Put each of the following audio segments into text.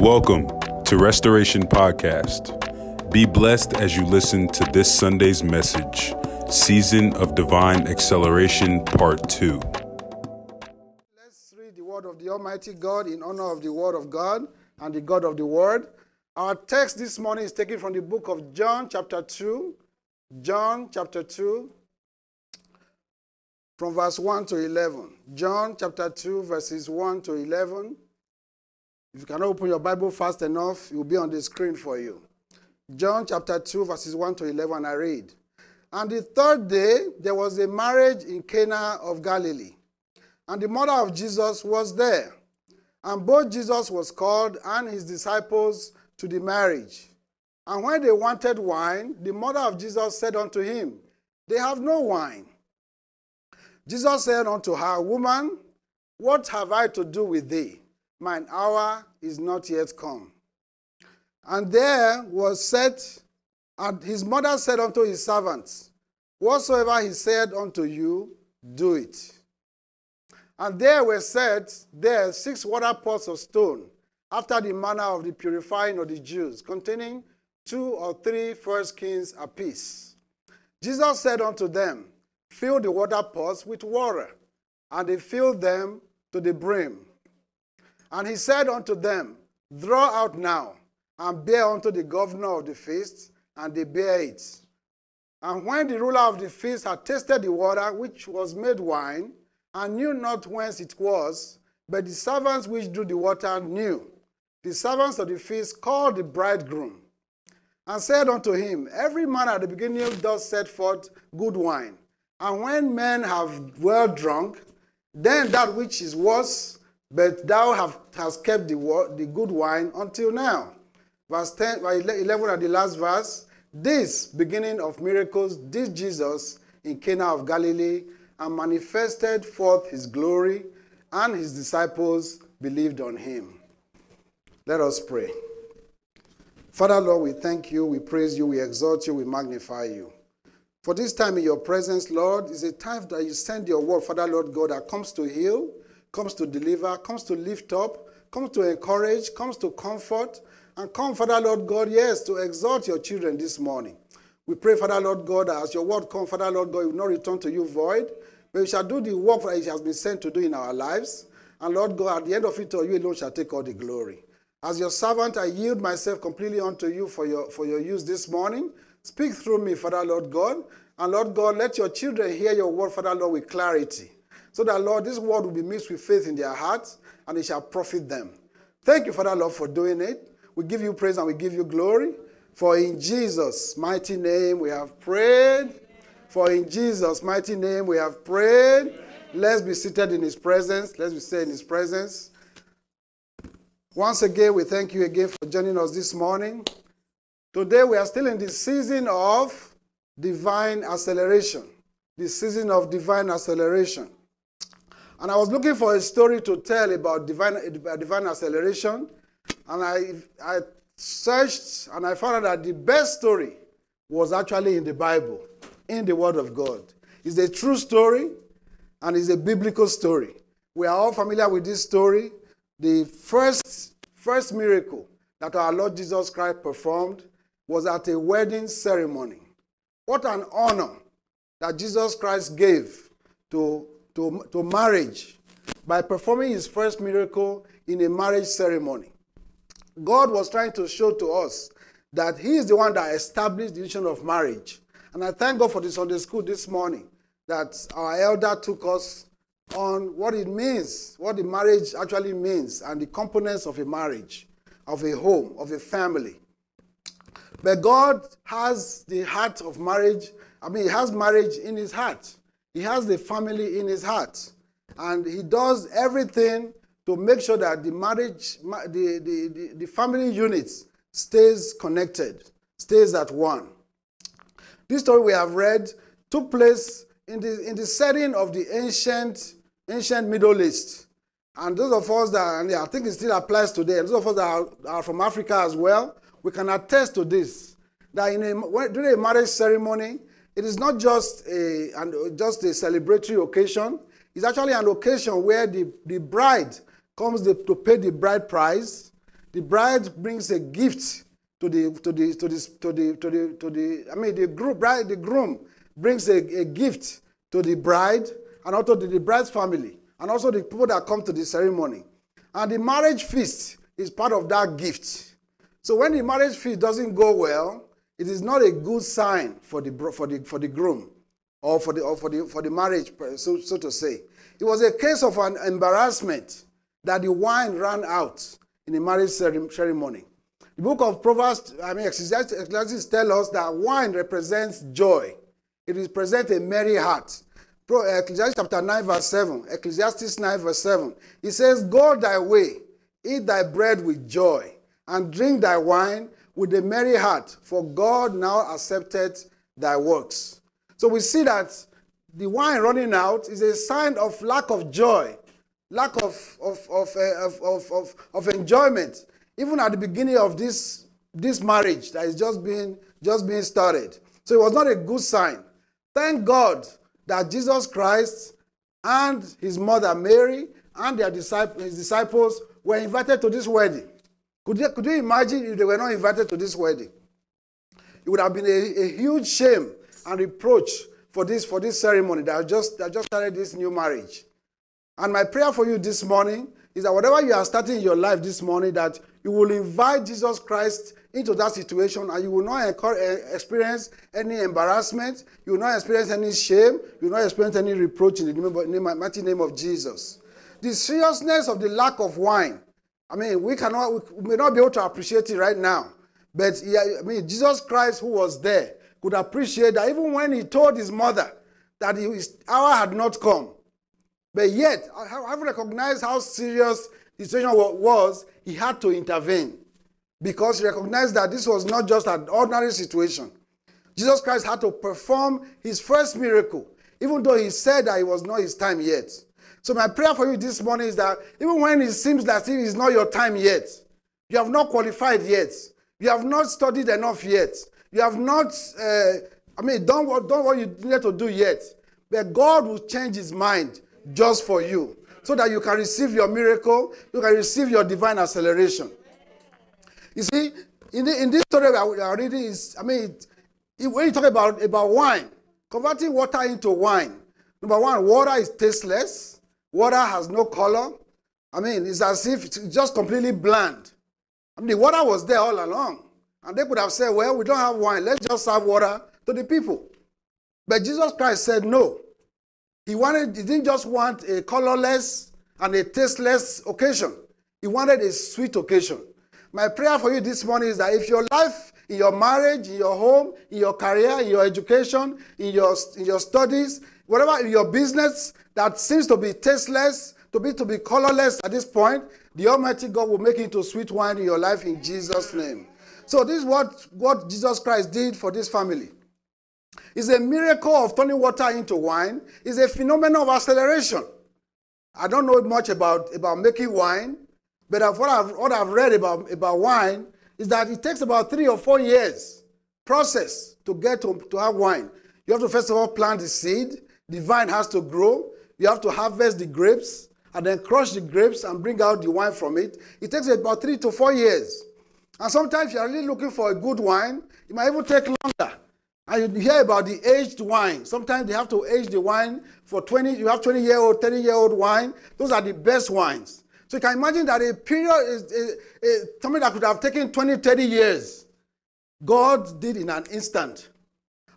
Welcome to Restoration Podcast. Be blessed as you listen to this Sunday's message Season of Divine Acceleration, Part 2. Let's read the word of the Almighty God in honor of the word of God and the God of the word. Our text this morning is taken from the book of John, chapter 2. John, chapter 2, from verse 1 to 11. John, chapter 2, verses 1 to 11. If you cannot open your Bible fast enough, it will be on the screen for you. John chapter 2, verses 1 to 11, I read. And the third day, there was a marriage in Cana of Galilee. And the mother of Jesus was there. And both Jesus was called and his disciples to the marriage. And when they wanted wine, the mother of Jesus said unto him, They have no wine. Jesus said unto her, Woman, what have I to do with thee? Mine hour is not yet come. And there was set, and his mother said unto his servants, Whatsoever he said unto you, do it. And there were set there six water pots of stone, after the manner of the purifying of the Jews, containing two or three firkins apiece. Jesus said unto them, Fill the water pots with water. And they filled them to the brim. And he said unto them, Draw out now, and bear unto the governor of the feast, and they bear it. And when the ruler of the feast had tasted the water which was made wine, and knew not whence it was, but the servants which drew the water knew, the servants of the feast called the bridegroom, and said unto him, Every man at the beginning doth set forth good wine, and when men have well drunk, then that which is worse but thou have, hast kept the, the good wine until now. Verse 10, uh, 11 at the last verse. This beginning of miracles did Jesus in Cana of Galilee and manifested forth his glory, and his disciples believed on him. Let us pray. Father, Lord, we thank you, we praise you, we exalt you, we magnify you. For this time in your presence, Lord, is a time that you send your word, Father, Lord God, that comes to heal, comes to deliver, comes to lift up, comes to encourage, comes to comfort, and come, Father Lord God, yes, to exhort your children this morning. We pray, Father Lord God, as your word comes, Father Lord God, it will not return to you void, but shall do the work that it has been sent to do in our lives. And Lord God, at the end of it all, you alone shall take all the glory. As your servant, I yield myself completely unto you for your, for your use this morning. Speak through me, Father Lord God. And Lord God, let your children hear your word, Father Lord, with clarity. So that, Lord, this word will be mixed with faith in their hearts and it shall profit them. Thank you, Father, Lord, for doing it. We give you praise and we give you glory. For in Jesus' mighty name we have prayed. For in Jesus' mighty name we have prayed. Let's be seated in his presence. Let's be seated in his presence. Once again, we thank you again for joining us this morning. Today we are still in the season of divine acceleration. The season of divine acceleration. And I was looking for a story to tell about divine, divine acceleration. And I, I searched and I found out that the best story was actually in the Bible, in the Word of God. It's a true story and it's a biblical story. We are all familiar with this story. The first, first miracle that our Lord Jesus Christ performed was at a wedding ceremony. What an honor that Jesus Christ gave to to, to marriage by performing his first miracle in a marriage ceremony. God was trying to show to us that he is the one that established the institution of marriage. And I thank God for the Sunday school this morning that our elder took us on what it means, what the marriage actually means, and the components of a marriage, of a home, of a family. But God has the heart of marriage. I mean, He has marriage in His heart. He has the family in his heart. And he does everything to make sure that the marriage, the, the, the, the family units stays connected, stays at one. This story we have read took place in the, in the setting of the ancient, ancient Middle East. And those of us that, and I think it still applies today, those of us that are, are from Africa as well, we can attest to this. That in a, during a marriage ceremony, it is not just a, an, just a celebratory occasion. It's actually an occasion where the, the bride comes to pay the bride price. the bride brings a gift to the to the to the to the to the, to the I mean the groom bride the groom brings a, a gift to the bride and also to the bride's family and also the people that come to the ceremony. And the marriage feast is part of that gift. So when the marriage feast doesn't go well, it is not a good sign for the for the for the groom or for the or for the for the marriage so, so to say. It was a case of an embarrassment that the wine ran out in the marriage ceremony. The book of Proverbs, I mean, Ecclesiastes tell us that wine represents joy. It represents a merry heart. Ecclesiastes chapter 9, verse 7. Ecclesiastes 9, verse 7. It says, Go thy way, eat thy bread with joy, and drink thy wine with a merry heart, for God now accepted thy works. So we see that the wine running out is a sign of lack of joy, lack of, of, of, uh, of, of, of, of enjoyment even at the beginning of this, this marriage that is just being, just being started. So it was not a good sign. Thank God that Jesus Christ and his mother Mary and their disciples, his disciples were invited to this wedding. Could you, could you imagine if they were not invited to this wedding? It would have been a, a huge shame and reproach for this, for this ceremony that just, that just started this new marriage. And my prayer for you this morning is that whatever you are starting in your life this morning, that you will invite Jesus Christ into that situation and you will not eh, experience any embarrassment, you will not experience any shame, you will not experience any reproach in the mighty name of Jesus. The seriousness of the lack of wine, I mean, we cannot, we may not be able to appreciate it right now, but I mean, Jesus Christ, who was there, could appreciate that even when he told his mother that his hour had not come, but yet, having recognized how serious the situation was, he had to intervene because he recognized that this was not just an ordinary situation. Jesus Christ had to perform his first miracle, even though he said that it was not his time yet. So, my prayer for you this morning is that even when it seems that it is not your time yet, you have not qualified yet, you have not studied enough yet, you have not, uh, I mean, done what, done what you need to do yet, but God will change his mind just for you so that you can receive your miracle, you can receive your divine acceleration. You see, in, the, in this story we are reading is, I mean, it, when you talk about, about wine, converting water into wine, number one, water is tasteless, water has no color. I mean, it's as if it's just completely bland. I mean, the water was there all along. And they could have said, well, we don't have wine, let's just serve water to the people. But Jesus Christ said, no. He wanted, he didn't just want a colorless and a tasteless occasion. He wanted a sweet occasion. My prayer for you this morning is that if your life, in your marriage, in your home, in your career, in your education, in your, in your studies, whatever in your business that seems to be tasteless, to be to be colorless at this point, the Almighty God will make it into sweet wine in your life in Jesus' name. So this is what, what Jesus Christ did for this family. It's a miracle of turning water into wine. It's a phenomenon of acceleration. I don't know much about, about making wine, but what I've, what I've read about, about wine is that it takes about three or four years process to get to, to have wine. You have to first of all plant the seed, the vine has to grow, you have to harvest the grapes, and then crush the grapes and bring out the wine from it. It takes about three to four years. And sometimes you're really looking for a good wine, it might even take longer. And you hear about the aged wine. Sometimes they have to age the wine for 20, you have 20 year old, 30 year old wine. Those are the best wines. So you can imagine that a period is, is, is something that could have taken 20, 30 years. God did in an instant.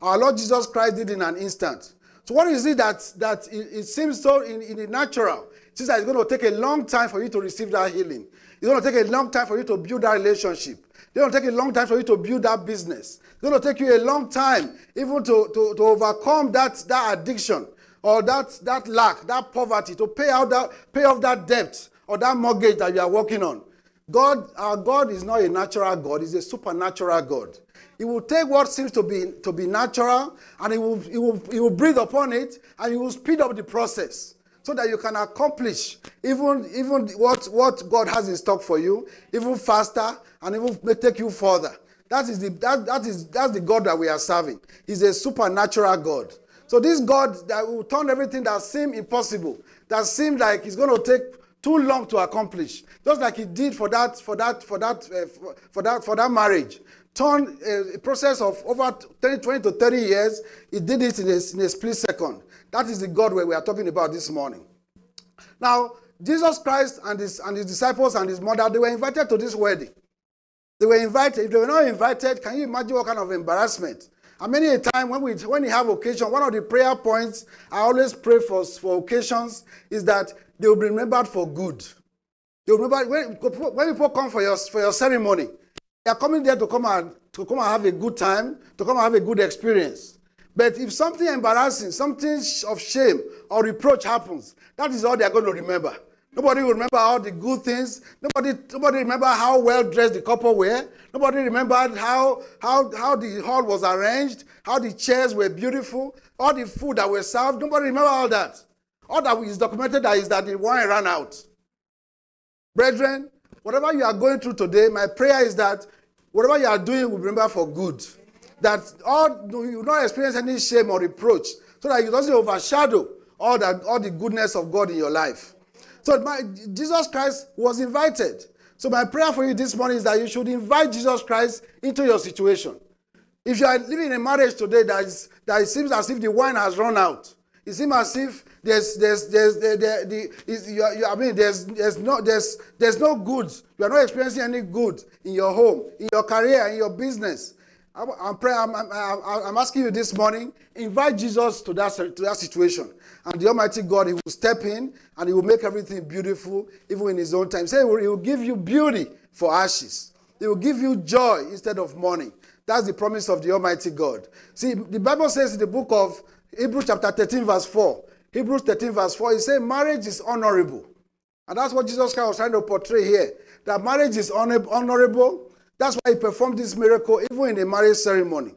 Our Lord Jesus Christ did in an instant. So what is it that, that it, it seems so in, in the natural? It's going to take a long time for you to receive that healing. It's going to take a long time for you to build that relationship. It's going to take a long time for you to build that business. It's going to take you a long time even to, to, to overcome that, that addiction or that, that lack, that poverty, to pay out that pay off that debt or that mortgage that you are working on. God, our God is not a natural God, He's a supernatural God. He will take what seems to be to be natural and he will, he will, he will breathe upon it and he will speed up the process so that you can accomplish even, even what, what God has in stock for you, even faster and even take you further. That is the that, that is that's the God that we are serving. He's a supernatural God. So this God that will turn everything that seemed impossible, that seemed like it's going to take too long to accomplish. Just like he did for that, for that, for that, uh, for, for, that, for that marriage. Turn a, a, process of over 20, 20 to 30 years. He did it in a, in a split second. That is the God we are talking about this morning. Now, Jesus Christ and his, and his disciples and his mother, they were invited to this wedding. They were invited. If they were not invited, can you imagine what kind of embarrassment? And many a time when we when we have occasion, one of the prayer points I always pray for, for occasions is that they will be remembered for good. They will remember when, when people come for your for your ceremony, they are coming there to come and to come and have a good time, to come and have a good experience. But if something embarrassing, something of shame or reproach happens, that is all they are going to remember. Nobody will remember all the good things. Nobody, nobody remember how well dressed the couple were. Nobody remembered how, how, how the hall was arranged, how the chairs were beautiful, all the food that was served. Nobody remember all that. All that is documented is that the wine ran out. Brethren, whatever you are going through today, my prayer is that whatever you are doing will remember for good. That all you will not experience any shame or reproach, so that it doesn't overshadow all that all the goodness of God in your life. So my, Jesus Christ was invited. So my prayer for you this morning is that you should invite Jesus Christ into your situation. If you are living in a marriage today that, is, that it seems as if the wine has run out, it seems as if there's there's there's the, the, the is, you, you, I mean there's there's no there's there's no goods. You are not experiencing any good in your home, in your career, in your business. I'm, I'm, I'm, I'm, asking you this morning, invite Jesus to that, to that situation. And the Almighty God, He will step in and He will make everything beautiful, even in His own time. Say, He will, he will give you beauty for ashes, He will give you joy instead of mourning. That's the promise of the Almighty God. See, the Bible says in the book of Hebrews, chapter 13, verse 4, Hebrews 13, verse 4, he said, Marriage is honorable. And that's what Jesus Christ was trying to portray here that marriage is honorable that's why he performed this miracle even in the marriage ceremony.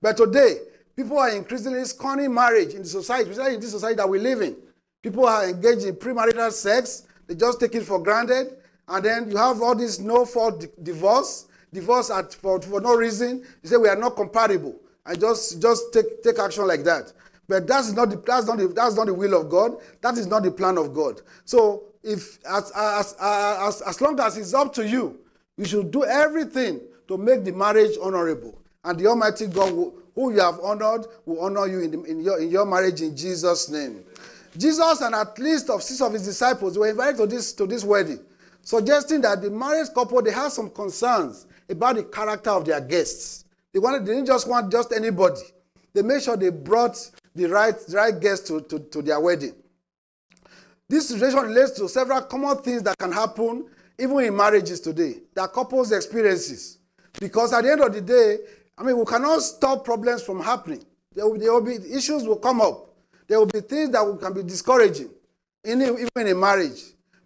But today, people are increasingly scorning marriage in the society, especially in this society that we live in. People are engaged in premarital sex, they just take it for granted. And then you have all this no fault divorce, divorce at, for, for no reason. You say we are not compatible. And just, just take, take action like that. But that's not, the, that's, not the, that's not the will of God. That is not the plan of God. So if as, as, as, as long as it's up to you you should do everything to make the marriage honorable. And the Almighty God, will, who you have honored, will honor you in, the, in, your, in your marriage in Jesus' name. Jesus and at least of six of his disciples were invited to this, to this wedding, suggesting that the married couple they had some concerns about the character of their guests. They, wanted, they didn't just want just anybody. They made sure they brought the right, the right guests to, to, to their wedding. This situation relates to several common things that can happen even in marriages today, are couples' experiences. Because at the end of the day, I mean, we cannot stop problems from happening. There will, there will be issues will come up. There will be things that can be discouraging, in, even in marriage.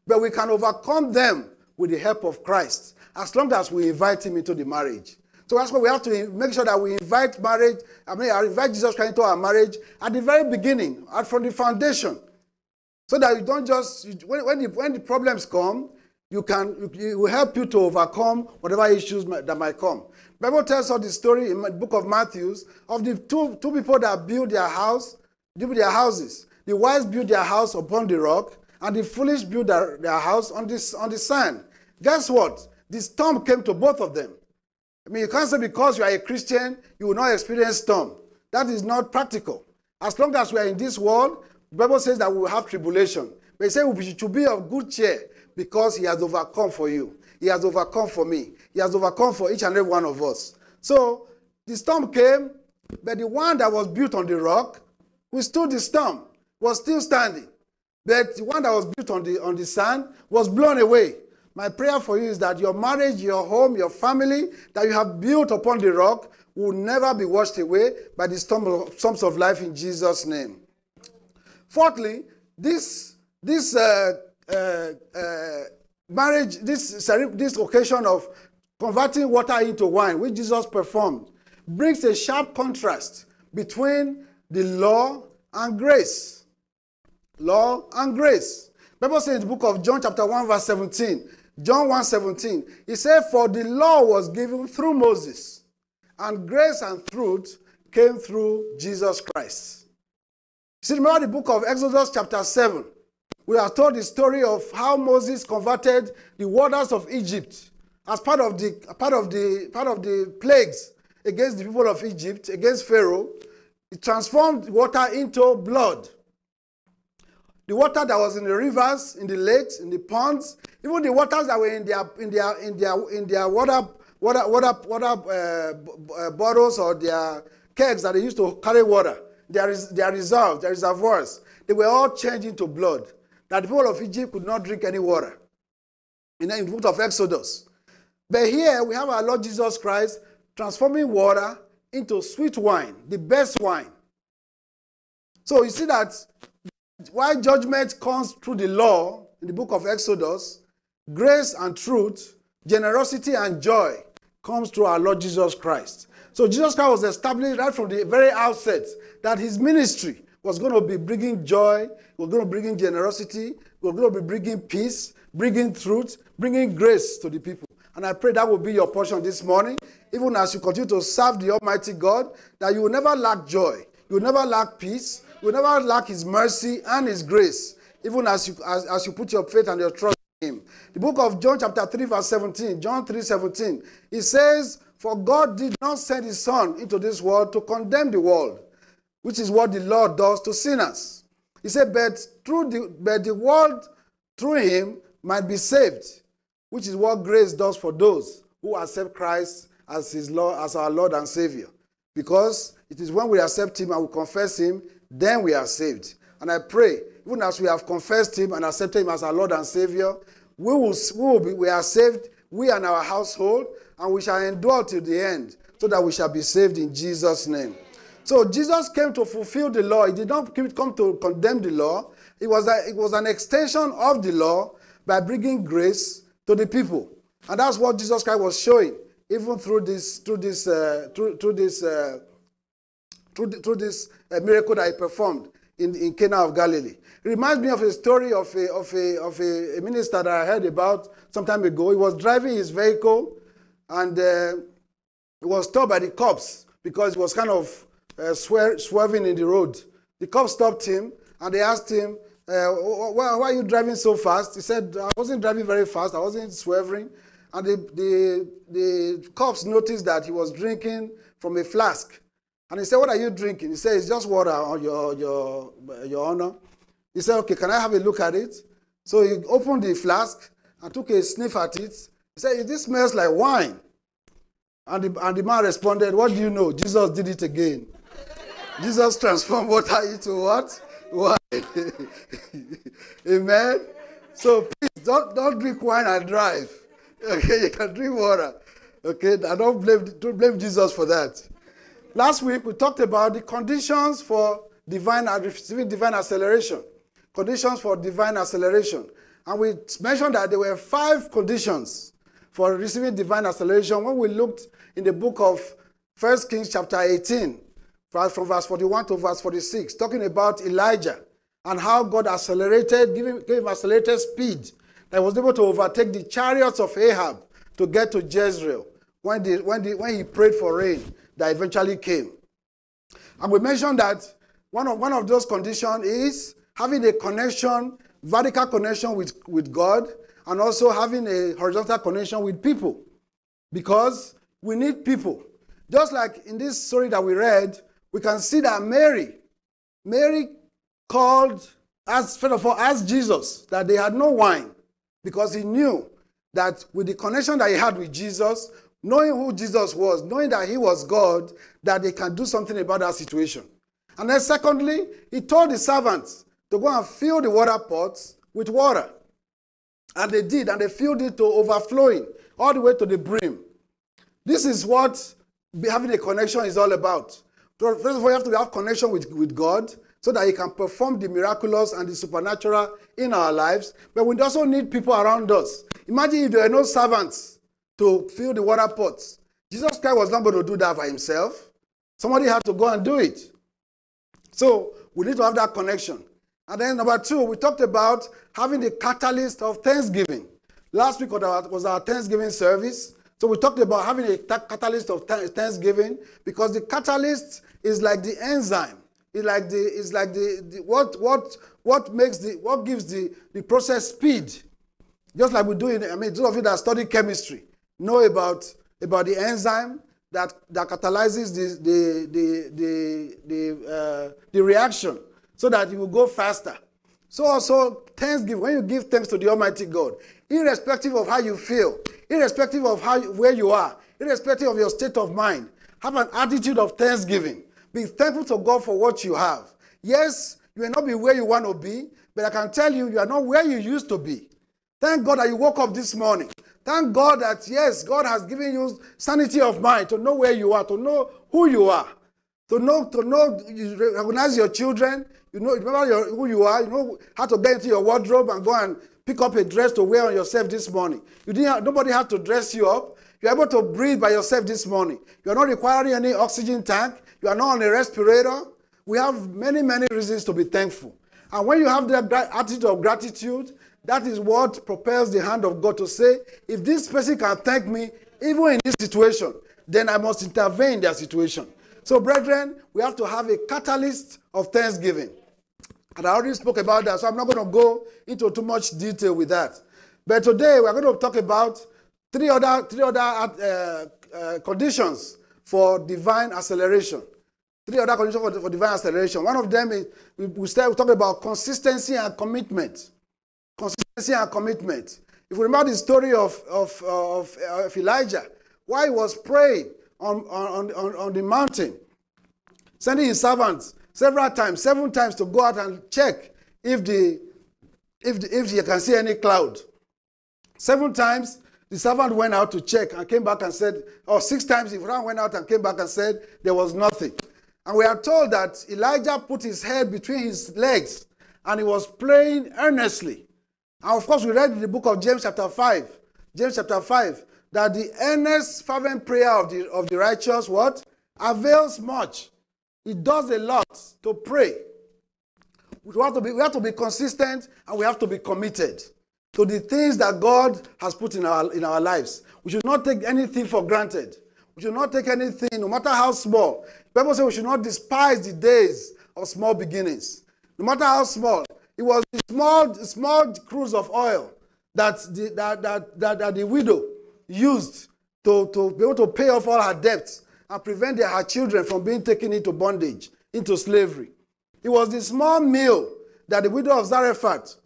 But we can overcome them with the help of Christ, as long as we invite Him into the marriage. So that's why we have to make sure that we invite marriage. I mean, I invite Jesus Christ into our marriage at the very beginning, at from the foundation, so that you don't just when, when the, when the problems come, you can it will help you to overcome whatever issues that might come. Bible tells us the story in the book of Matthew of the two, two people that build their house, build their houses. The wise build their house upon the rock, and the foolish build their, their house on this on the sand. Guess what? The storm came to both of them. I mean, you can't say because you are a Christian, you will not experience storm. That is not practical. As long as we are in this world, the Bible says that we will have tribulation. But it says we should be of good cheer because he has overcome for you. He has overcome for me. He has overcome for each and every one of us. So the storm came, but the one that was built on the rock withstood the storm, was still standing. But the one that was built on the, on the sand was blown away. My prayer for you is that your marriage, your home, your family that you have built upon the rock will never be washed away by the storms of life in Jesus' name. Fourthly, this, this uh, uh, uh, marriage, this, this occasion of converting water into wine, which Jesus performed, brings a sharp contrast between the law and grace. Law and grace. Bible says in the book of John chapter 1 verse 17, John 1 17, he said, For the law was given through Moses, and grace and truth came through Jesus Christ. See, remember the book of Exodus chapter 7, we are told the story of how Moses converted the waters of Egypt as part of the part of the part of the plagues against the people of Egypt, against Pharaoh. He transformed water into blood. The water that was in the rivers, in the lakes, in the ponds, even the waters that were in their in their in their in their water water water water uh, uh bottles or their kegs that they used to carry water, their their reserves, their reservoirs, they were all changed into blood. That the people of Egypt could not drink any water. In the book of Exodus. But here we have our Lord Jesus Christ transforming water into sweet wine, the best wine. So you see that while judgment comes through the law in the book of Exodus, grace and truth, generosity and joy comes through our Lord Jesus Christ. So Jesus Christ was established right from the very outset that his ministry was going to be bringing joy, was going to be bringing generosity, was going to be bringing peace, bringing truth, bringing grace to the people. And I pray that will be your portion this morning, even as you continue to serve the Almighty God, that you will never lack joy, you will never lack peace, will never lack His mercy and His grace, even as you, as, as you put your faith and your trust in Him. The book of John, chapter 3, verse 17, John 3 17, it says, For God did not send His Son into this world to condemn the world, which is what the Lord does to sinners. He said, But through the, but the world through Him might be saved which is what grace does for those who accept Christ as his Lord, as our Lord and Savior. Because it is when we accept him and we confess him, then we are saved. And I pray, even as we have confessed him and accepted him as our Lord and Savior, we will, we will be, we are saved, we and our household, and we shall endure till the end, so that we shall be saved in Jesus' name. So Jesus came to fulfill the law. He did not come to condemn the law. It was, a, it was an extension of the law by bringing grace to the people. And that's what Jesus Christ was showing, even through this, through this, uh, through, through this, uh, through, through this uh, miracle that he performed in, in Cana of Galilee. It reminds me of a story of a, of a, of a minister that I heard about some time ago. He was driving his vehicle and uh, he was stopped by the cops because he was kind of uh, swer- swerving in the road. The cops stopped him and they asked him, uh, why, why, are you driving so fast? He said, I wasn't driving very fast. I wasn't swerving. And the, the, the cops noticed that he was drinking from a flask. And he said, what are you drinking? He said, it's just water, on your, your, your honor. He said, okay, can I have a look at it? So he opened the flask and took a sniff at it. He said, this smells like wine. And the, and the man responded, what do you know? Jesus did it again. Jesus transformed water into what? Wine. Amen. So please don't, don't drink wine and drive. Okay, you can drink water. Okay, I don't blame don't blame Jesus for that. Last week we talked about the conditions for divine receiving divine acceleration. Conditions for divine acceleration. And we mentioned that there were five conditions for receiving divine acceleration when we looked in the book of 1 Kings chapter 18, from verse 41 to verse 46, talking about Elijah and how God accelerated, gave him, gave him accelerated speed that was able to overtake the chariots of Ahab to get to Jezreel when, the, when, the, when he prayed for rain that eventually came. And we mentioned that one of, one of those conditions is having a connection, vertical connection with, with God, and also having a horizontal connection with people. Because we need people. Just like in this story that we read, we can see that Mary, Mary called, as first of all, asked Jesus that they had no wine because he knew that with the connection that he had with Jesus, knowing who Jesus was, knowing that he was God, that they can do something about that situation. And then, secondly, he told the servants to go and fill the water pots with water. And they did, and they filled it to overflowing, all the way to the brim. This is what having a connection is all about. First of all, you have to have connection with, with God so that He can perform the miraculous and the supernatural in our lives. But we also need people around us. Imagine if there were no servants to fill the water pots. Jesus Christ was not going to do that by himself. Somebody had to go and do it. So we need to have that connection. And then number two, we talked about having the catalyst of thanksgiving. Last week was our Thanksgiving service. So we talked about having a catalyst of thanksgiving because the catalyst is like the enzyme It's like the is like the, the what what what makes the what gives the the process speed. Just like we do in I mean those of you that study chemistry know about about the enzyme that that catalyzes the the the the the, uh, the reaction so that it will go faster. So also thanksgiving when you give thanks to the Almighty God, irrespective of how you feel, irrespective of how where you are, irrespective of your state of mind, have an attitude of thanksgiving. Be thankful to God for what you have. Yes, you may not be where you want to be, but I can tell you, you are not where you used to be. Thank God that you woke up this morning. Thank God that, yes, God has given you sanity of mind to know where you are, to know who you are, to know, to know, you recognize your children, you know, remember your, who you are, you know how to get into your wardrobe and go and pick up a dress to wear on yourself this morning. You didn't have, nobody had to dress you up. You're able to breathe by yourself this morning. You're not requiring any oxygen tank. You are not on a respirator. We have many, many reasons to be thankful. And when you have that attitude of gratitude, that is what propels the hand of God to say, if this person can thank me, even in this situation, then I must intervene in their situation. So, brethren, we have to have a catalyst of thanksgiving. And I already spoke about that, so I'm not going to go into too much detail with that. But today we're going to talk about three other, three other uh, uh, conditions for divine acceleration. Three other conditions for, for divine acceleration. One of them is we, we start talking about consistency and commitment. Consistency and commitment. If we remember the story of, of, of, uh, of Elijah, why he was praying on, on, on, on the mountain, sending his servants several times, seven times to go out and check if the if the, if you can see any cloud. Seven times the servant went out to check and came back and said, or six times he went out and came back and said there was nothing. And we are told that Elijah put his head between his legs and he was praying earnestly. And of course, we read in the book of James, chapter 5, James chapter 5, that the earnest, fervent prayer of the, of the righteous, what? Avails much. It does a lot to pray. We have, to be, we have to be consistent and we have to be committed to the things that God has put in our, in our lives. We should not take anything for granted. We should not take anything, no matter how small. The Bible says we should not despise the days of small beginnings. No matter how small. It was the small, small cruse of oil that the, that, that, that, that the widow used to, to be able to pay off all her debts and prevent her children from being taken into bondage, into slavery. It was the small meal that the widow of Zarephath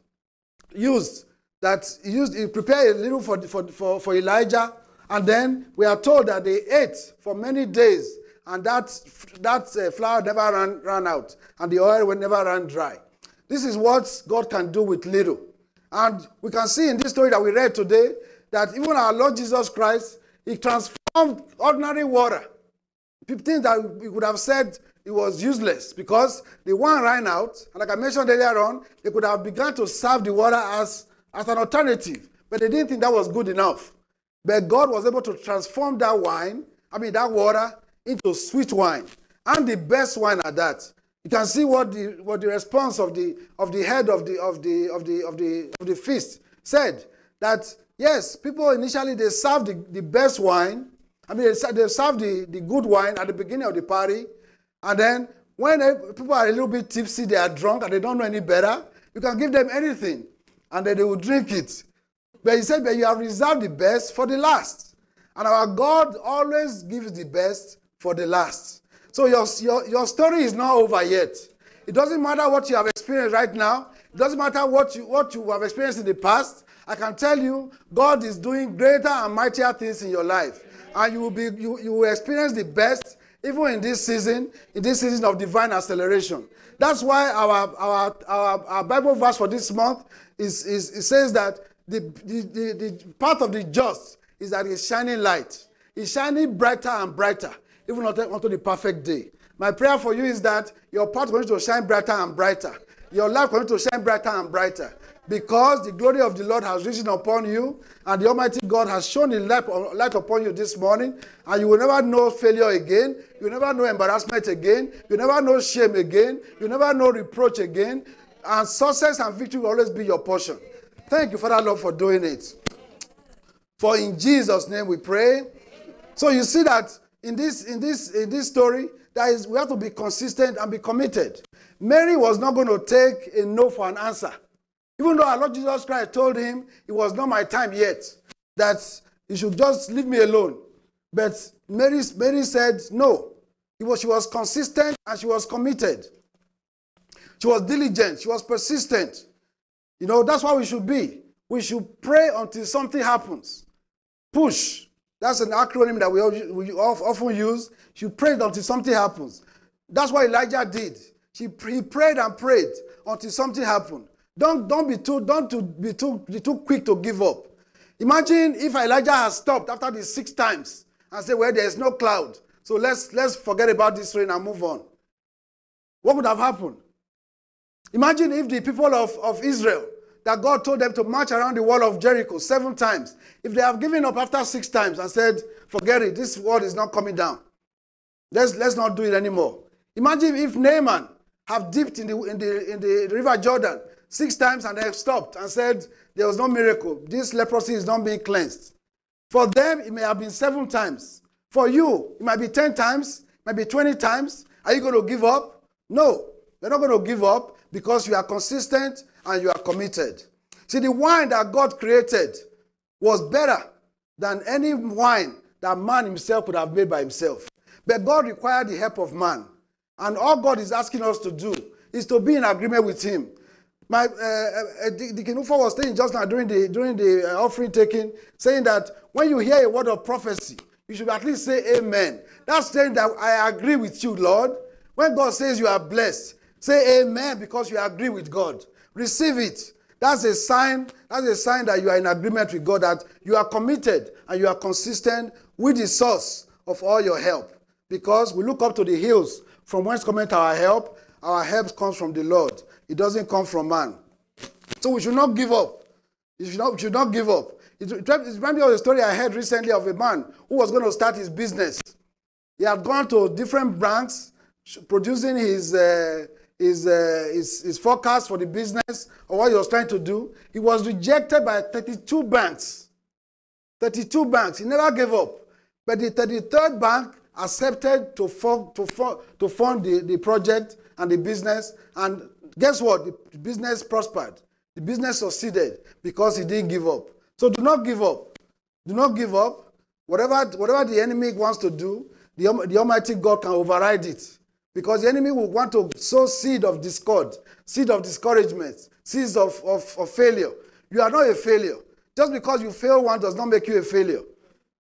used, that used, he prepared a little for, for, for, for Elijah, and then we are told that they ate for many days, and that, that uh, flour never ran, ran out, and the oil never ran dry. This is what God can do with little. And we can see in this story that we read today that even our Lord Jesus Christ, He transformed ordinary water. Things that we could have said it was useless because the one ran out, and like I mentioned earlier on, they could have begun to serve the water as, as an alternative, but they didn't think that was good enough. But God was able to transform that wine, I mean that water, into sweet wine, and the best wine at that. You can see what the what the response of the of the head of the of the of the of the of the feast said that yes, people initially they served the, the best wine. I mean they, they served the, the good wine at the beginning of the party, and then when people are a little bit tipsy, they are drunk and they don't know any better, you can give them anything, and then they will drink it. But he said, but you have reserved the best for the last. And our God always gives the best for the last. So your, your, your story is not over yet. It doesn't matter what you have experienced right now. It doesn't matter what you, what you have experienced in the past. I can tell you, God is doing greater and mightier things in your life. And you will, be, you, you will experience the best even in this season, in this season of divine acceleration. That's why our, our, our, our Bible verse for this month is, is it says that the, the, the, the path of the just is that it's shining light. It's shining brighter and brighter, even unto the perfect day. My prayer for you is that your path going to shine brighter and brighter. Your life going to shine brighter and brighter. Because the glory of the Lord has risen upon you, and the Almighty God has shown the light, light upon you this morning, and you will never know failure again. You never know embarrassment again. You never know shame again. You never know reproach again. And success and victory will always be your portion. Thank you, Father Lord, for doing it. For in Jesus' name we pray. So you see that in this in this in this story, that is, we have to be consistent and be committed. Mary was not going to take a no for an answer. Even though our Lord Jesus Christ told him it was not my time yet, that you should just leave me alone. But Mary, Mary said no. It was, she was consistent and she was committed. She was diligent. She was persistent. You know, that's what we should be. We should pray until something happens. Push. That's an acronym that we, we often use. She prayed until something happens. That's what Elijah did. She, he prayed and prayed until something happened. Don't, don't, be, too, don't to be, too, be too quick to give up. Imagine if Elijah had stopped after the six times and said, Well, there is no cloud. So let's, let's forget about this rain and move on. What would have happened? Imagine if the people of, of Israel that God told them to march around the wall of Jericho seven times, if they have given up after six times and said, forget it, this wall is not coming down. Let's, let's not do it anymore. Imagine if Naaman have dipped in the, in, the, in the river Jordan six times and they have stopped and said, there was no miracle. This leprosy is not being cleansed. For them, it may have been seven times. For you, it might be 10 times, might be 20 times. Are you going to give up? No, you're not going to give up because you are consistent and you are committed. See, the wine that God created was better than any wine that man himself could have made by himself. But God required the help of man. And all God is asking us to do is to be in agreement with him. My uh, uh, uh Deacon was saying just now during the during the uh, offering taking, saying that when you hear a word of prophecy, you should at least say amen. That's saying that I agree with you, Lord. When God says you are blessed, say amen because you agree with God. Receive it. That's a sign, that's a sign that you are in agreement with God, that you are committed and you are consistent with the source of all your help. Because we look up to the hills from whence cometh our help. Our help comes from the Lord. It doesn't come from man. So we should not give up. You should not, should not give up. It, it reminds me of a story I heard recently of a man who was going to start his business. He had gone to different banks, producing his, uh, his, uh, forecast for the business or what he was trying to do. He was rejected by 32 banks. 32 banks. He never gave up. But the 33rd bank accepted to, to, to fund the, the project and the business. And guess what? The business prospered. The business succeeded because he didn't give up. So do not give up. Do not give up. Whatever, whatever the enemy wants to do, the, the Almighty God can override it. Because the enemy will want to sow seed of discord, seed of discouragement, seeds of, of, of failure. You are not a failure. Just because you fail one does not make you a failure.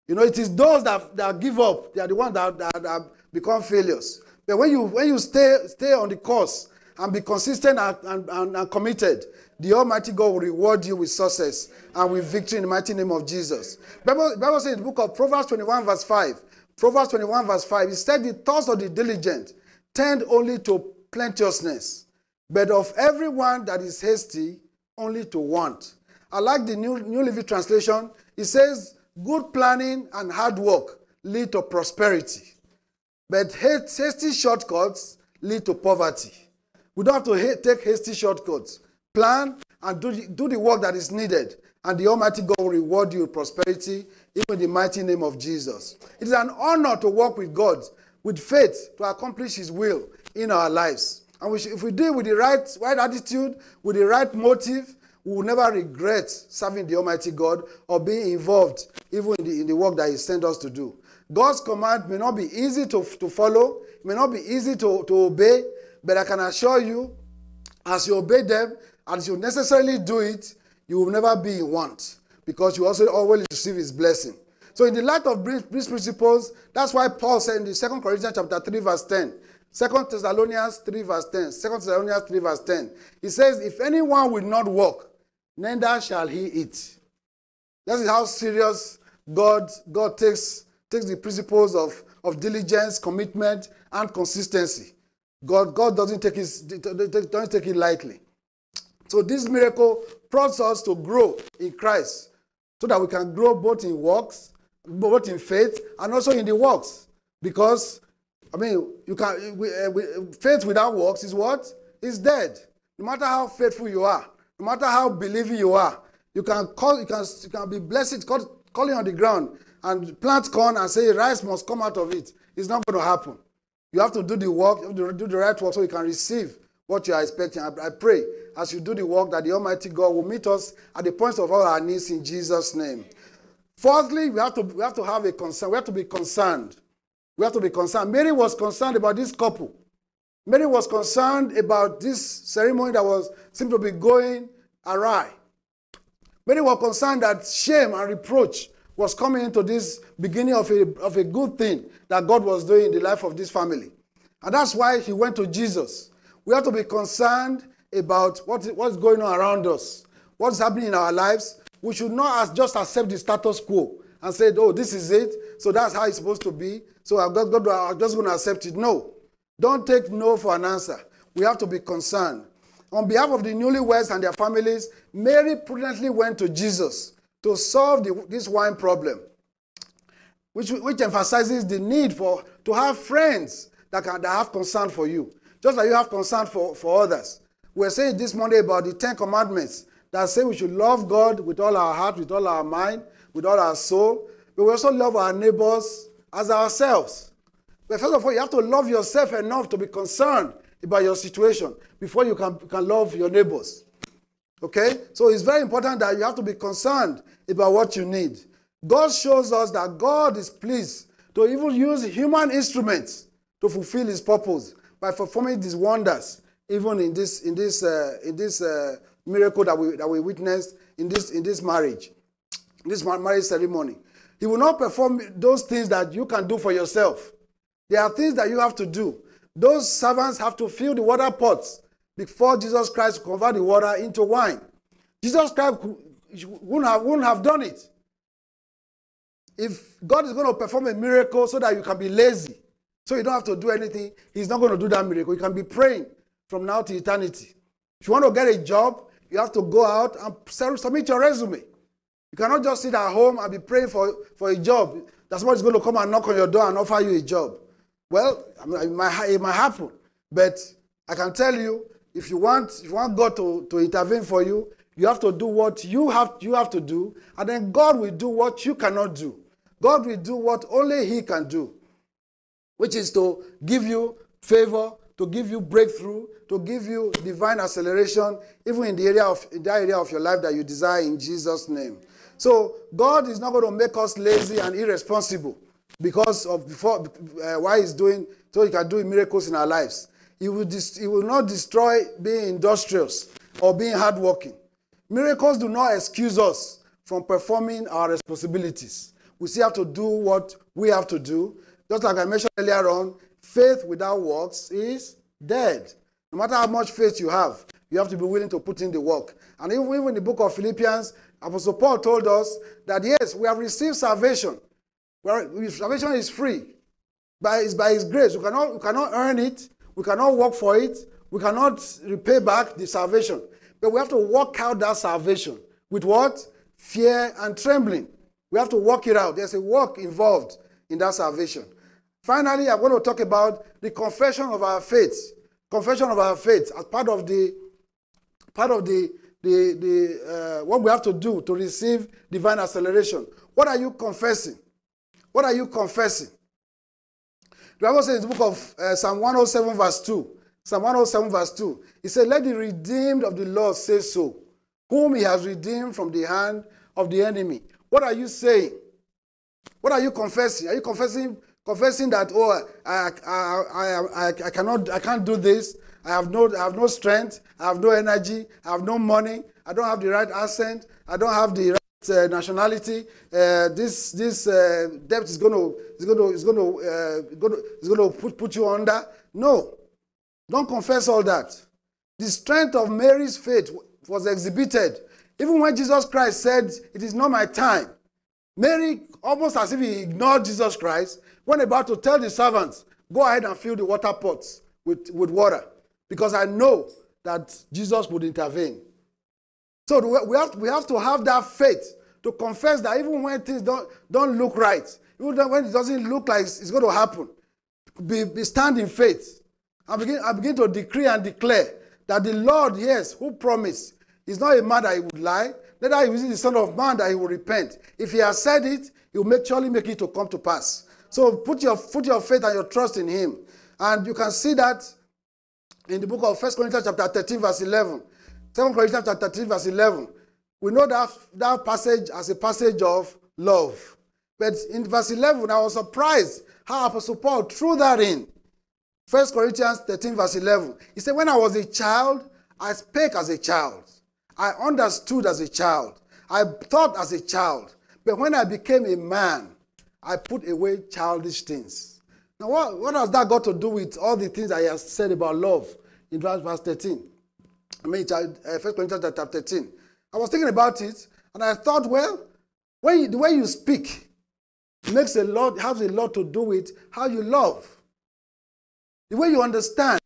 You know, it is those that, that give up, they are the ones that, that, that become failures. But when you, when you stay, stay on the course and be consistent and, and, and, and committed, the Almighty God will reward you with success and with victory in the mighty name of Jesus. Bible, Bible says in the book of Proverbs 21, verse 5, Proverbs 21, verse 5, it said, The thoughts of the diligent tend only to plenteousness, but of everyone that is hasty, only to want. I like the New, New Living Translation. It says, Good planning and hard work lead to prosperity, but hasty shortcuts lead to poverty. We don't have to take hasty shortcuts. Plan and do the, do the work that is needed, and the Almighty God will reward you with prosperity, even in the mighty name of Jesus. It is an honor to work with God with faith to accomplish His will in our lives. And we should, if we do it with the right, right attitude, with the right motive, we will never regret serving the Almighty God or being involved even in the, in the work that He sent us to do. God's command may not be easy to, to follow, may not be easy to, to obey, but I can assure you, as you obey them, as you necessarily do it, you will never be in want because you also always receive His blessing. So in the light of these principles, that's why Paul said in the 2 Corinthians chapter 3, verse 10, 2 Thessalonians 3, verse 10, 2 Thessalonians 3, verse 10, he says, If anyone will not work, neither shall he eat. That is how serious God, God takes, takes the principles of, of diligence, commitment, and consistency. God, God doesn't take, his, doesn't take it lightly. So this miracle prompts us to grow in Christ so that we can grow both in works both in faith and also in the works. Because, I mean, you can we, uh, we, faith without works is what? Is dead. No matter how faithful you are, no matter how believing you are, you can call, you can, you can be blessed, call, calling on the ground and plant corn and say rice must come out of it. It's not going to happen. You have to do the work, you have to do the right work so you can receive what you are expecting. I, I pray as you do the work that the Almighty God will meet us at the points of all our needs in Jesus' name. Fourthly, we have to, we have to have a concern. We have to be concerned. We have to be concerned. Mary was concerned about this couple. Mary was concerned about this ceremony that was seemed to be going awry. Many were concerned that shame and reproach was coming into this beginning of a, of a good thing that God was doing in the life of this family. And that's why he went to Jesus. We have to be concerned about what, what's going on around us, what's happening in our lives. We should not just accept the status quo and say, oh, this is it, so that's how it's supposed to be, so I'm just going to accept it. No. Don't take no for an answer. We have to be concerned. On behalf of the newlyweds and their families, Mary prudently went to Jesus to solve the, this wine problem, which, which emphasizes the need for to have friends that, can, that have concern for you, just like you have concern for, for others. We're saying this Monday about the Ten Commandments that say we should love God with all our heart, with all our mind, with all our soul, but we also love our neighbors as ourselves. But first of all, you have to love yourself enough to be concerned about your situation before you can, can love your neighbors. Okay? So it's very important that you have to be concerned about what you need. God shows us that God is pleased to even use human instruments to fulfill his purpose by performing these wonders, even in this, in this, uh, in this uh, miracle that we, that we witnessed in this, in this marriage, this marriage ceremony. He will not perform those things that you can do for yourself. There are things that you have to do. Those servants have to fill the water pots before Jesus Christ convert the water into wine. Jesus Christ wouldn't have, wouldn't have done it. If God is going to perform a miracle so that you can be lazy, so you don't have to do anything, He's not going to do that miracle. You can be praying from now to eternity. If you want to get a job, you have to go out and submit your resume. You cannot just sit at home and be praying for, for a job. That somebody's going to come and knock on your door and offer you a job. Well, I mean, it, might, it might happen. But I can tell you, if you want, if you want God to, to intervene for you, you have to do what you have, you have to do, and then God will do what you cannot do. God will do what only He can do, which is to give you favor, to give you breakthrough, to give you divine acceleration, even in the area of in that area of your life that you desire in Jesus' name. So God is not going to make us lazy and irresponsible because of before uh, why he's doing so he can do miracles in our lives. He will, dis- he will not destroy being industrious or being hardworking. Miracles do not excuse us from performing our responsibilities. We still have to do what we have to do. Just like I mentioned earlier on, faith without works is dead. No matter how much faith you have, you have to be willing to put in the work. And even, in the book of Philippians, Apostle Paul told us that yes, we have received salvation, salvation is free. By, it's by His grace. We cannot, we cannot earn it. We cannot work for it. We cannot repay back the salvation. But we have to work out that salvation with what? Fear and trembling. We have to work it out. There's a work involved in that salvation. Finally, I'm going to talk about the confession of our faith. Confession of our faith as part of the part of the the, the uh, what we have to do to receive divine acceleration. What are you confessing? What are you confessing? The Bible says in the book of uh, Psalm 107, verse 2. Psalm 107, verse 2. He said, Let the redeemed of the Lord say so, whom he has redeemed from the hand of the enemy. What are you saying? What are you confessing? Are you confessing confessing that oh I, I, I, I, cannot I can't do this. I have no I have no strength. I have no energy. I have no money. I don't have the right accent. I don't have the uh, nationality, uh, this this uh, debt is going to is going to is going to uh, going to is going to put put you under. No, don't confess all that. The strength of Mary's faith was exhibited even when Jesus Christ said, "It is not my time." Mary, almost as if he ignored Jesus Christ, when about to tell the servants, "Go ahead and fill the water pots with with water," because I know that Jesus would intervene. So we have, we have to have that faith to confess that even when things don't, don't look right, even when it doesn't look like it's going to happen, be, be stand in faith. I begin, I begin to decree and declare that the Lord, yes, who promised, is not a man that he would lie, neither is he the son of man that he will repent. If he has said it, he will make, surely make it to come to pass. So put your, put your faith and your trust in him. And you can see that in the book of 1 Corinthians chapter 13, verse 11. 2 Corinthians chapter 13, verse 11. We know that, that passage as a passage of love. But in verse 11, I was surprised how Apostle Paul threw that in. 1 Corinthians 13, verse 11. He said, When I was a child, I spake as a child. I understood as a child. I thought as a child. But when I became a man, I put away childish things. Now, what, what has that got to do with all the things I have said about love in verse 13? I mean, uh, 1 Corinthians chapter 13. I was thinking about it, and I thought, well, when you, the way you speak makes a lot, has a lot to do with how you love. The way you understand.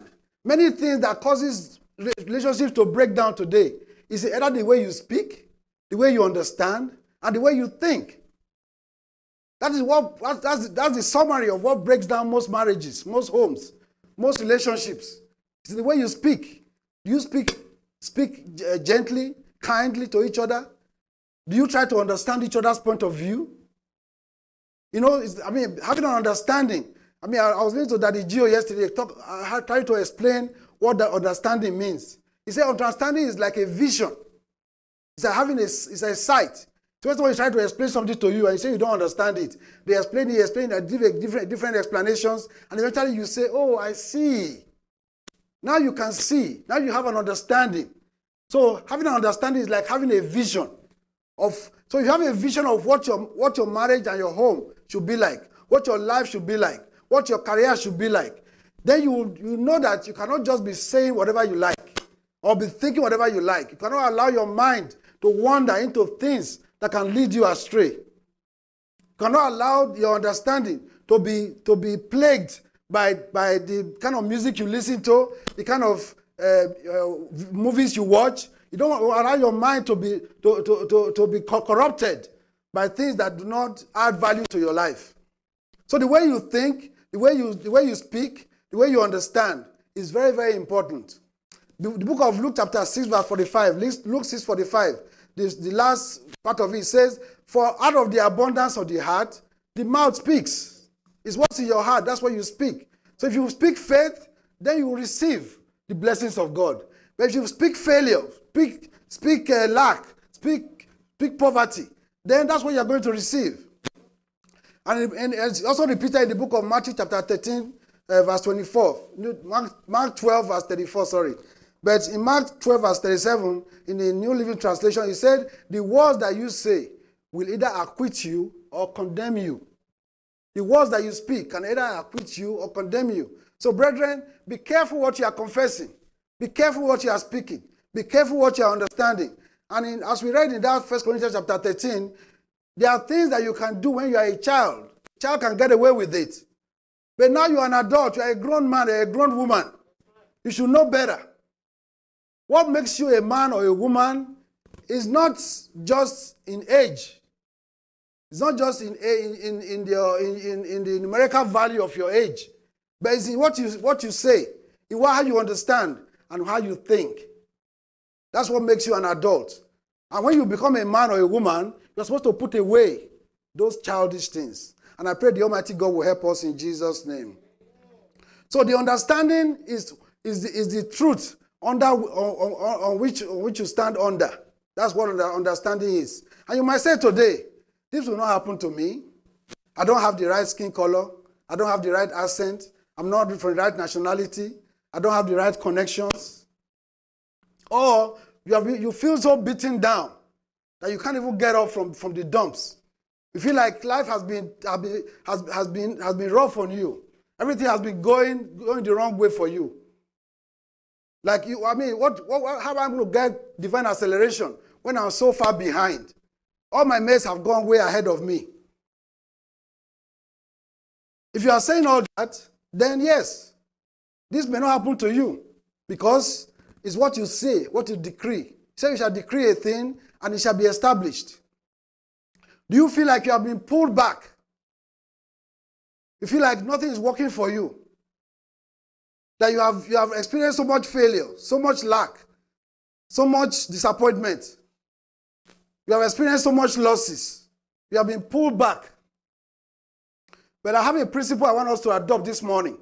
Many things that causes relationships to break down today is either the way you speak, the way you understand, and the way you think. That is what that's, that's the summary of what breaks down most marriages, most homes, most relationships. It's the way you speak. Do you speak speak uh, gently, kindly to each other? Do you try to understand each other's point of view? You know, I mean, having an understanding. I mean, I, I was listening to Daddy G.O. yesterday, talk, I tried to explain what the understanding means. He said understanding is like a vision. It's like having a, it's a sight. So when someone is trying to explain something to you and you say you don't understand it, they explain it, explain it, give different, different explanations, and eventually you say, oh, I see. Now you can see. Now you have an understanding. So having an understanding is like having a vision of. So you have a vision of what your what your marriage and your home should be like, what your life should be like, what your career should be like. Then you you know that you cannot just be saying whatever you like or be thinking whatever you like. You cannot allow your mind to wander into things that can lead you astray. You cannot allow your understanding to be to be plagued by, by the kind of music you listen to, the kind of uh, uh, movies you watch. You don't allow your mind to be, to, to, to, to be corrupted by things that do not add value to your life. So the way you think, the way you, the way you speak, the way you understand is very, very important. The, the book of Luke chapter 6 verse 45, Luke 6 45, this, the last part of it says, For out of the abundance of the heart, the mouth speaks. It's what's in your heart. That's what you speak. So if you speak faith, then you will receive the blessings of God. But if you speak failure, speak, speak uh, lack, speak, speak poverty, then that's what you're going to receive. And, and it's also repeated in the book of Matthew chapter 13, uh, verse 24. Mark, Mark 12, verse 34, sorry. But in Mark 12, verse 37, in the New Living Translation, he said, The words that you say will either acquit you or condemn you. The words that you speak can either acquit you or condemn you. So, brethren, be careful what you are confessing. Be careful what you are speaking. Be careful what you are understanding. And in, as we read in that First Corinthians chapter 13, there are things that you can do when you are a child. Child can get away with it. But now you are an adult, you are a grown man, a grown woman. You should know better. What makes you a man or a woman is not just in age. It's not just in, in, in, the, in, in the numerical value of your age, but it's in what you, what you say, in how you understand, and how you think. That's what makes you an adult. And when you become a man or a woman, you're supposed to put away those childish things. And I pray the Almighty God will help us in Jesus' name. So the understanding is, is, the, is the truth under, on, on, on, which, on which you stand under. That's what the understanding is. And you might say today, this will not happen to me. I don't have the right skin color. I don't have the right accent. I'm not from the right nationality. I don't have the right connections. Or you, have, you feel so beaten down that you can't even get up from, from the dumps. You feel like life has been, has, has, been, has been rough on you. Everything has been going, going the wrong way for you. Like you, I mean, what, what, how am I going to get divine acceleration when I'm so far behind? All my mates have gone way ahead of me. If you are saying all that, then yes, this may not happen to you because it's what you say, what you decree. Say you shall decree a thing and it shall be established. Do you feel like you have been pulled back? You feel like nothing is working for you? That you have, you have experienced so much failure, so much lack, so much disappointment. You have experienced so much losses. You have been pulled back. But I have a principle I want us to adopt this morning.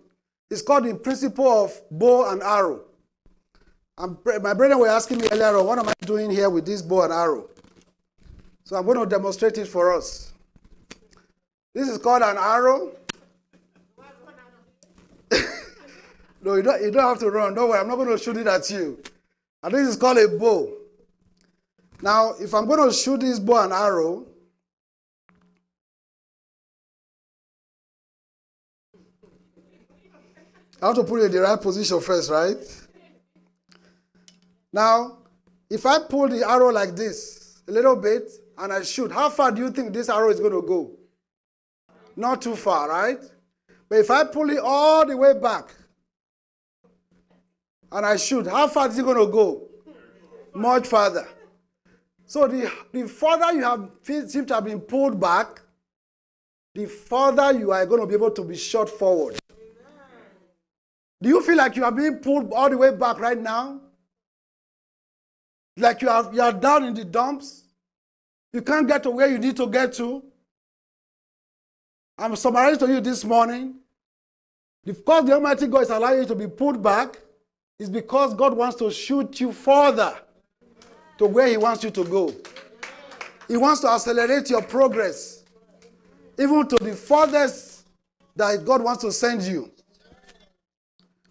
It's called the principle of bow and arrow. And my brethren were asking me earlier what am I doing here with this bow and arrow? So I'm going to demonstrate it for us. This is called an arrow. No, you don't, you don't have to run. Don't worry, I'm not going to shoot it at you. And this is called a bow. Now, if I'm going to shoot this bow and arrow, I have to put it in the right position first, right? Now, if I pull the arrow like this, a little bit, and I shoot, how far do you think this arrow is going to go? Not too far, right? But if I pull it all the way back, and I shoot, how far is it going to go? Much farther. So the, the further you have seem to have been pulled back, the further you are going to be able to be shot forward. Do you feel like you are being pulled all the way back right now? Like you are, you are down in the dumps? You can't get to where you need to get to? I'm summarizing to you this morning. Because the Almighty God is allowing you to be pulled back, is because God wants to shoot you further to where He wants you to go. He wants to accelerate your progress, even to the furthest that God wants to send you.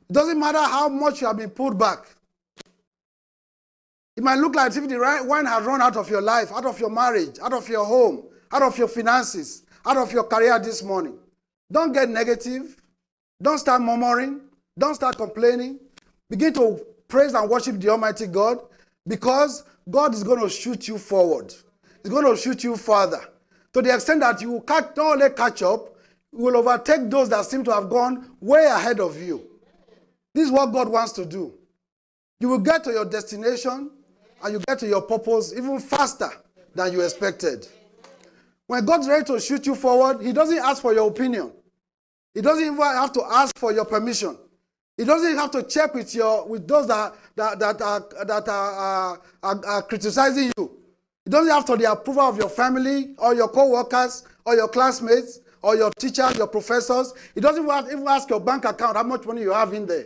It doesn't matter how much you have been pulled back. It might look like if the right wine has run out of your life, out of your marriage, out of your home, out of your finances, out of your career this morning. Don't get negative. Don't start murmuring. Don't start complaining. Begin to praise and worship the Almighty God because God is going to shoot you forward. He's going to shoot you further. To the extent that you will catch, not only catch up, you will overtake those that seem to have gone way ahead of you. This is what God wants to do. You will get to your destination and you get to your purpose even faster than you expected. When God's ready to shoot you forward, He doesn't ask for your opinion. He doesn't even have to ask for your permission. He doesn't have to check with your with those that that, that are that are, uh, are, are criticizing you. It doesn't have to the approval of your family or your co-workers or your classmates or your teachers, your professors. It doesn't even ask your bank account how much money you have in there.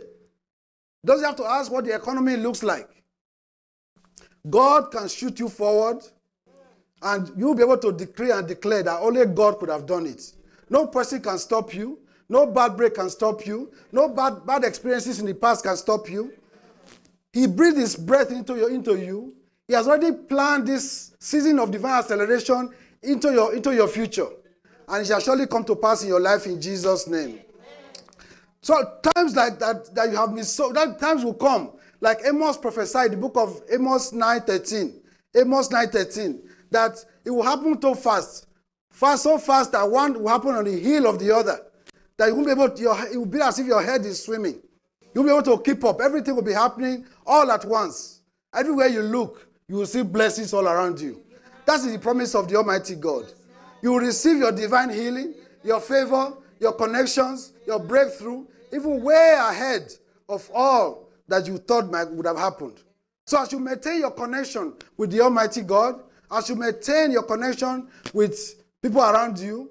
He doesn't have to ask what the economy looks like. God can shoot you forward, and you'll be able to decree and declare that only God could have done it. No person can stop you. No bad break can stop you. No bad, bad experiences in the past can stop you. He breathed his breath into, your, into you. He has already planned this season of divine acceleration into your, into your future. And it shall surely come to pass in your life in Jesus' name. So times like that that you have missed, so that times will come like Amos prophesied, the book of Amos 9:13. Amos 9:13, that it will happen so fast. Fast, so fast that one will happen on the heel of the other. That you won't be able to, your, it will be as if your head is swimming. You'll be able to keep up. Everything will be happening all at once. Everywhere you look, you will see blessings all around you. That's the promise of the Almighty God. You will receive your divine healing, your favor, your connections, your breakthrough, even way ahead of all that you thought might, would have happened. So, as you maintain your connection with the Almighty God, as you maintain your connection with people around you,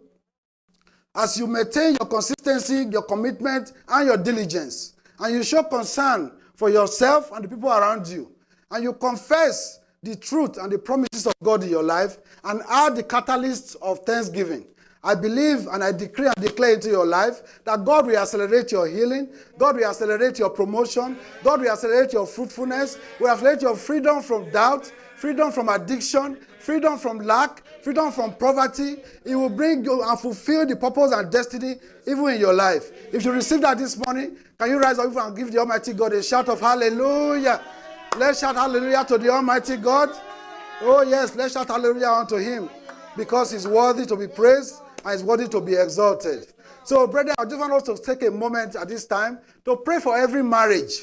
as you maintain your consistency, your commitment, and your diligence, and you show concern for yourself and the people around you, and you confess the truth and the promises of God in your life, and add the catalyst of thanksgiving, I believe and I decree and declare into your life that God will accelerate your healing, God will accelerate your promotion, God will accelerate your fruitfulness, will accelerate your freedom from doubt, freedom from addiction, freedom from lack, freedom from poverty. It will bring you and fulfill the purpose and destiny even in your life. If you receive that this morning, can you rise up and give the Almighty God a shout of hallelujah? Let's shout hallelujah to the Almighty God. Oh, yes, let's shout hallelujah unto Him because He's worthy to be praised and He's worthy to be exalted. So, brother, I just want us to take a moment at this time to pray for every marriage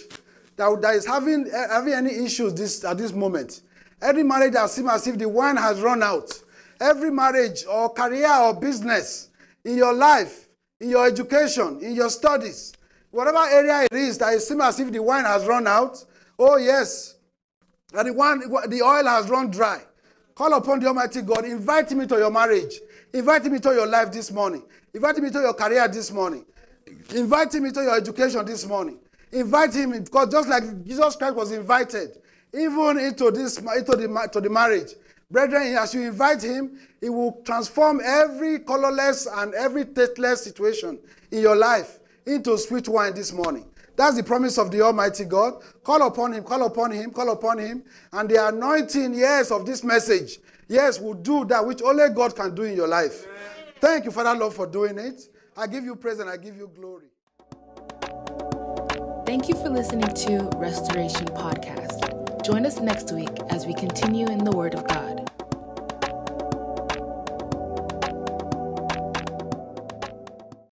that, that is having, eh, having any issues this, at this moment. Every marriage that seems as if the wine has run out. Every marriage or career or business in your life, in your education, in your studies, whatever area it is that it seems as if the wine has run out. Oh, yes. And the, wine, the oil has run dry. Call upon the Almighty God. Invite him into your marriage. Invite him into your life this morning. Invite him into your career this morning. Invite him into your education this morning. Invite him because just like Jesus Christ was invited, even into this into the to the marriage. Brethren, as you invite him, he will transform every colorless and every tasteless situation in your life into sweet wine this morning. That's the promise of the Almighty God. Call upon Him, call upon Him, call upon Him. And the anointing, yes, of this message, yes, will do that which only God can do in your life. Thank you, Father Lord, for doing it. I give you praise and I give you glory. Thank you for listening to Restoration Podcast. Join us next week as we continue in the Word of God.